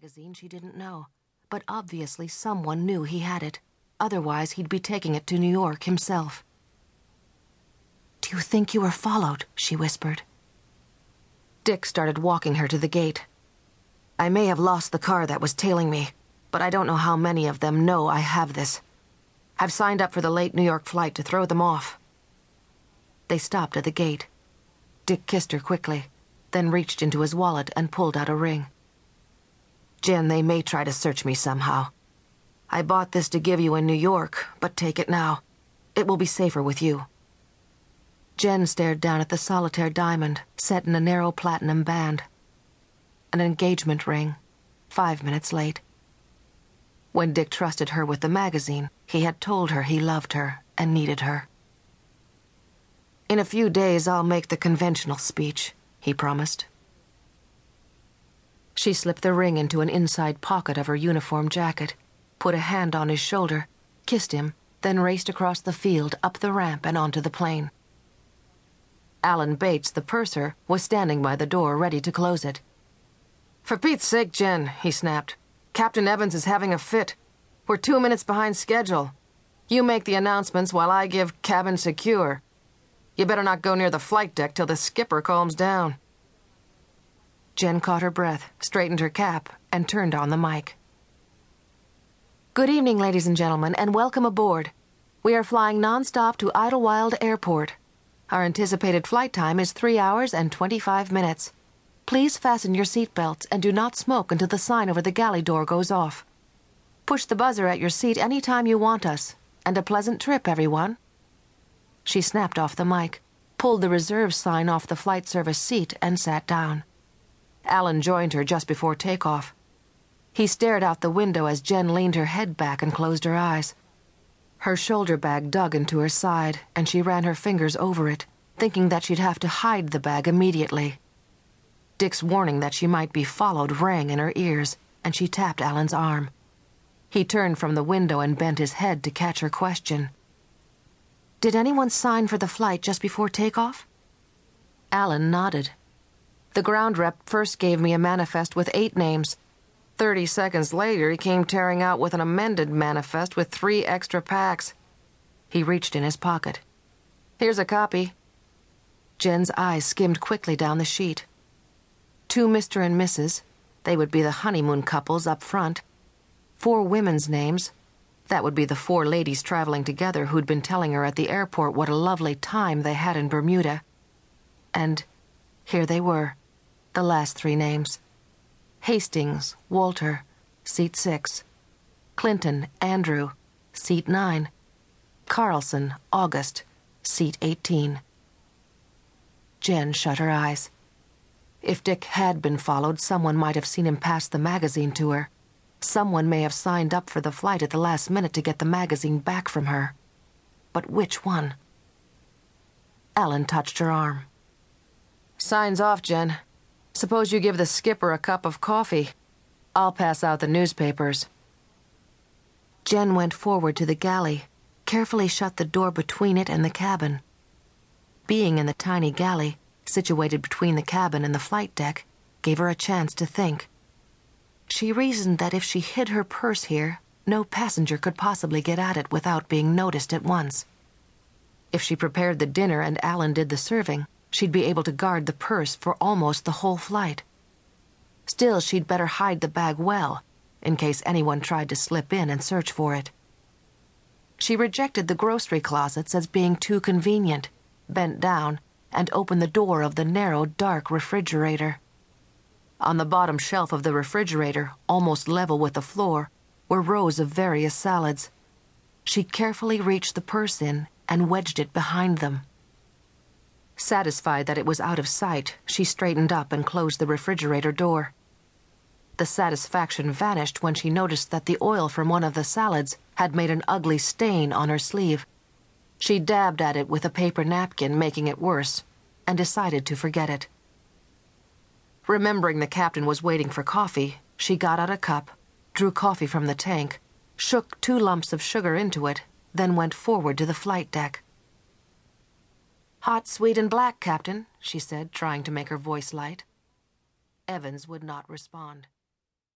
magazine she didn't know, but obviously someone knew he had it. Otherwise, he'd be taking it to New York himself. Do you think you were followed? she whispered. Dick started walking her to the gate. I may have lost the car that was tailing me, but I don't know how many of them know I have this. I've signed up for the late New York flight to throw them off. They stopped at the gate. Dick kissed her quickly, then reached into his wallet and pulled out a ring. Jen, they may try to search me somehow. I bought this to give you in New York, but take it now. It will be safer with you. Jen stared down at the solitaire diamond set in a narrow platinum band. An engagement ring, five minutes late. When Dick trusted her with the magazine, he had told her he loved her and needed her. In a few days, I'll make the conventional speech, he promised. She slipped the ring into an inside pocket of her uniform jacket, put a hand on his shoulder, kissed him, then raced across the field, up the ramp, and onto the plane. Alan Bates, the purser, was standing by the door, ready to close it. For Pete's sake, Jen, he snapped. Captain Evans is having a fit. We're two minutes behind schedule. You make the announcements while I give cabin secure. You better not go near the flight deck till the skipper calms down. Jen caught her breath, straightened her cap, and turned on the mic. Good evening, ladies and gentlemen, and welcome aboard. We are flying nonstop to Idlewild Airport. Our anticipated flight time is 3 hours and 25 minutes. Please fasten your seatbelts and do not smoke until the sign over the galley door goes off. Push the buzzer at your seat any time you want us. And a pleasant trip, everyone. She snapped off the mic, pulled the reserve sign off the flight service seat, and sat down. Alan joined her just before takeoff. He stared out the window as Jen leaned her head back and closed her eyes. Her shoulder bag dug into her side, and she ran her fingers over it, thinking that she'd have to hide the bag immediately. Dick's warning that she might be followed rang in her ears, and she tapped Alan's arm. He turned from the window and bent his head to catch her question. Did anyone sign for the flight just before takeoff? Alan nodded. The ground rep first gave me a manifest with eight names Thirty seconds later, he came tearing out with an amended manifest with three extra pax. He reached in his pocket. Here's a copy. Jen's eyes skimmed quickly down the sheet. Two Mr. and Mrs. They would be the honeymoon couples up front. Four women's names. That would be the four ladies traveling together who'd been telling her at the airport what a lovely time they had in Bermuda. And here they were, the last three names. Hastings, Walter, seat 6. Clinton, Andrew, seat 9. Carlson, August, seat 18. Jen shut her eyes. If Dick had been followed, someone might have seen him pass the magazine to her. Someone may have signed up for the flight at the last minute to get the magazine back from her. But which one? Alan touched her arm. Signs off, Jen. Suppose you give the skipper a cup of coffee. I'll pass out the newspapers. Jen went forward to the galley, carefully shut the door between it and the cabin. Being in the tiny galley, situated between the cabin and the flight deck, gave her a chance to think. She reasoned that if she hid her purse here, no passenger could possibly get at it without being noticed at once. If she prepared the dinner and Alan did the serving, she'd be able to guard the purse for almost the whole flight. Still, she'd better hide the bag well, in case anyone tried to slip in and search for it. She rejected the grocery closets as being too convenient, bent down, and opened the door of the narrow, dark refrigerator. On the bottom shelf of the refrigerator, almost level with the floor, were rows of various salads. She carefully reached the purse in and wedged it behind them. Satisfied that it was out of sight, she straightened up and closed the refrigerator door. The satisfaction vanished when she noticed that the oil from one of the salads had made an ugly stain on her sleeve. She dabbed at it with a paper napkin, making it worse, and decided to forget it. Remembering the captain was waiting for coffee, she got out a cup, drew coffee from the tank, shook two lumps of sugar into it, then went forward to the flight deck. Hot, sweet, and black, Captain, she said, trying to make her voice light. Evans would not respond.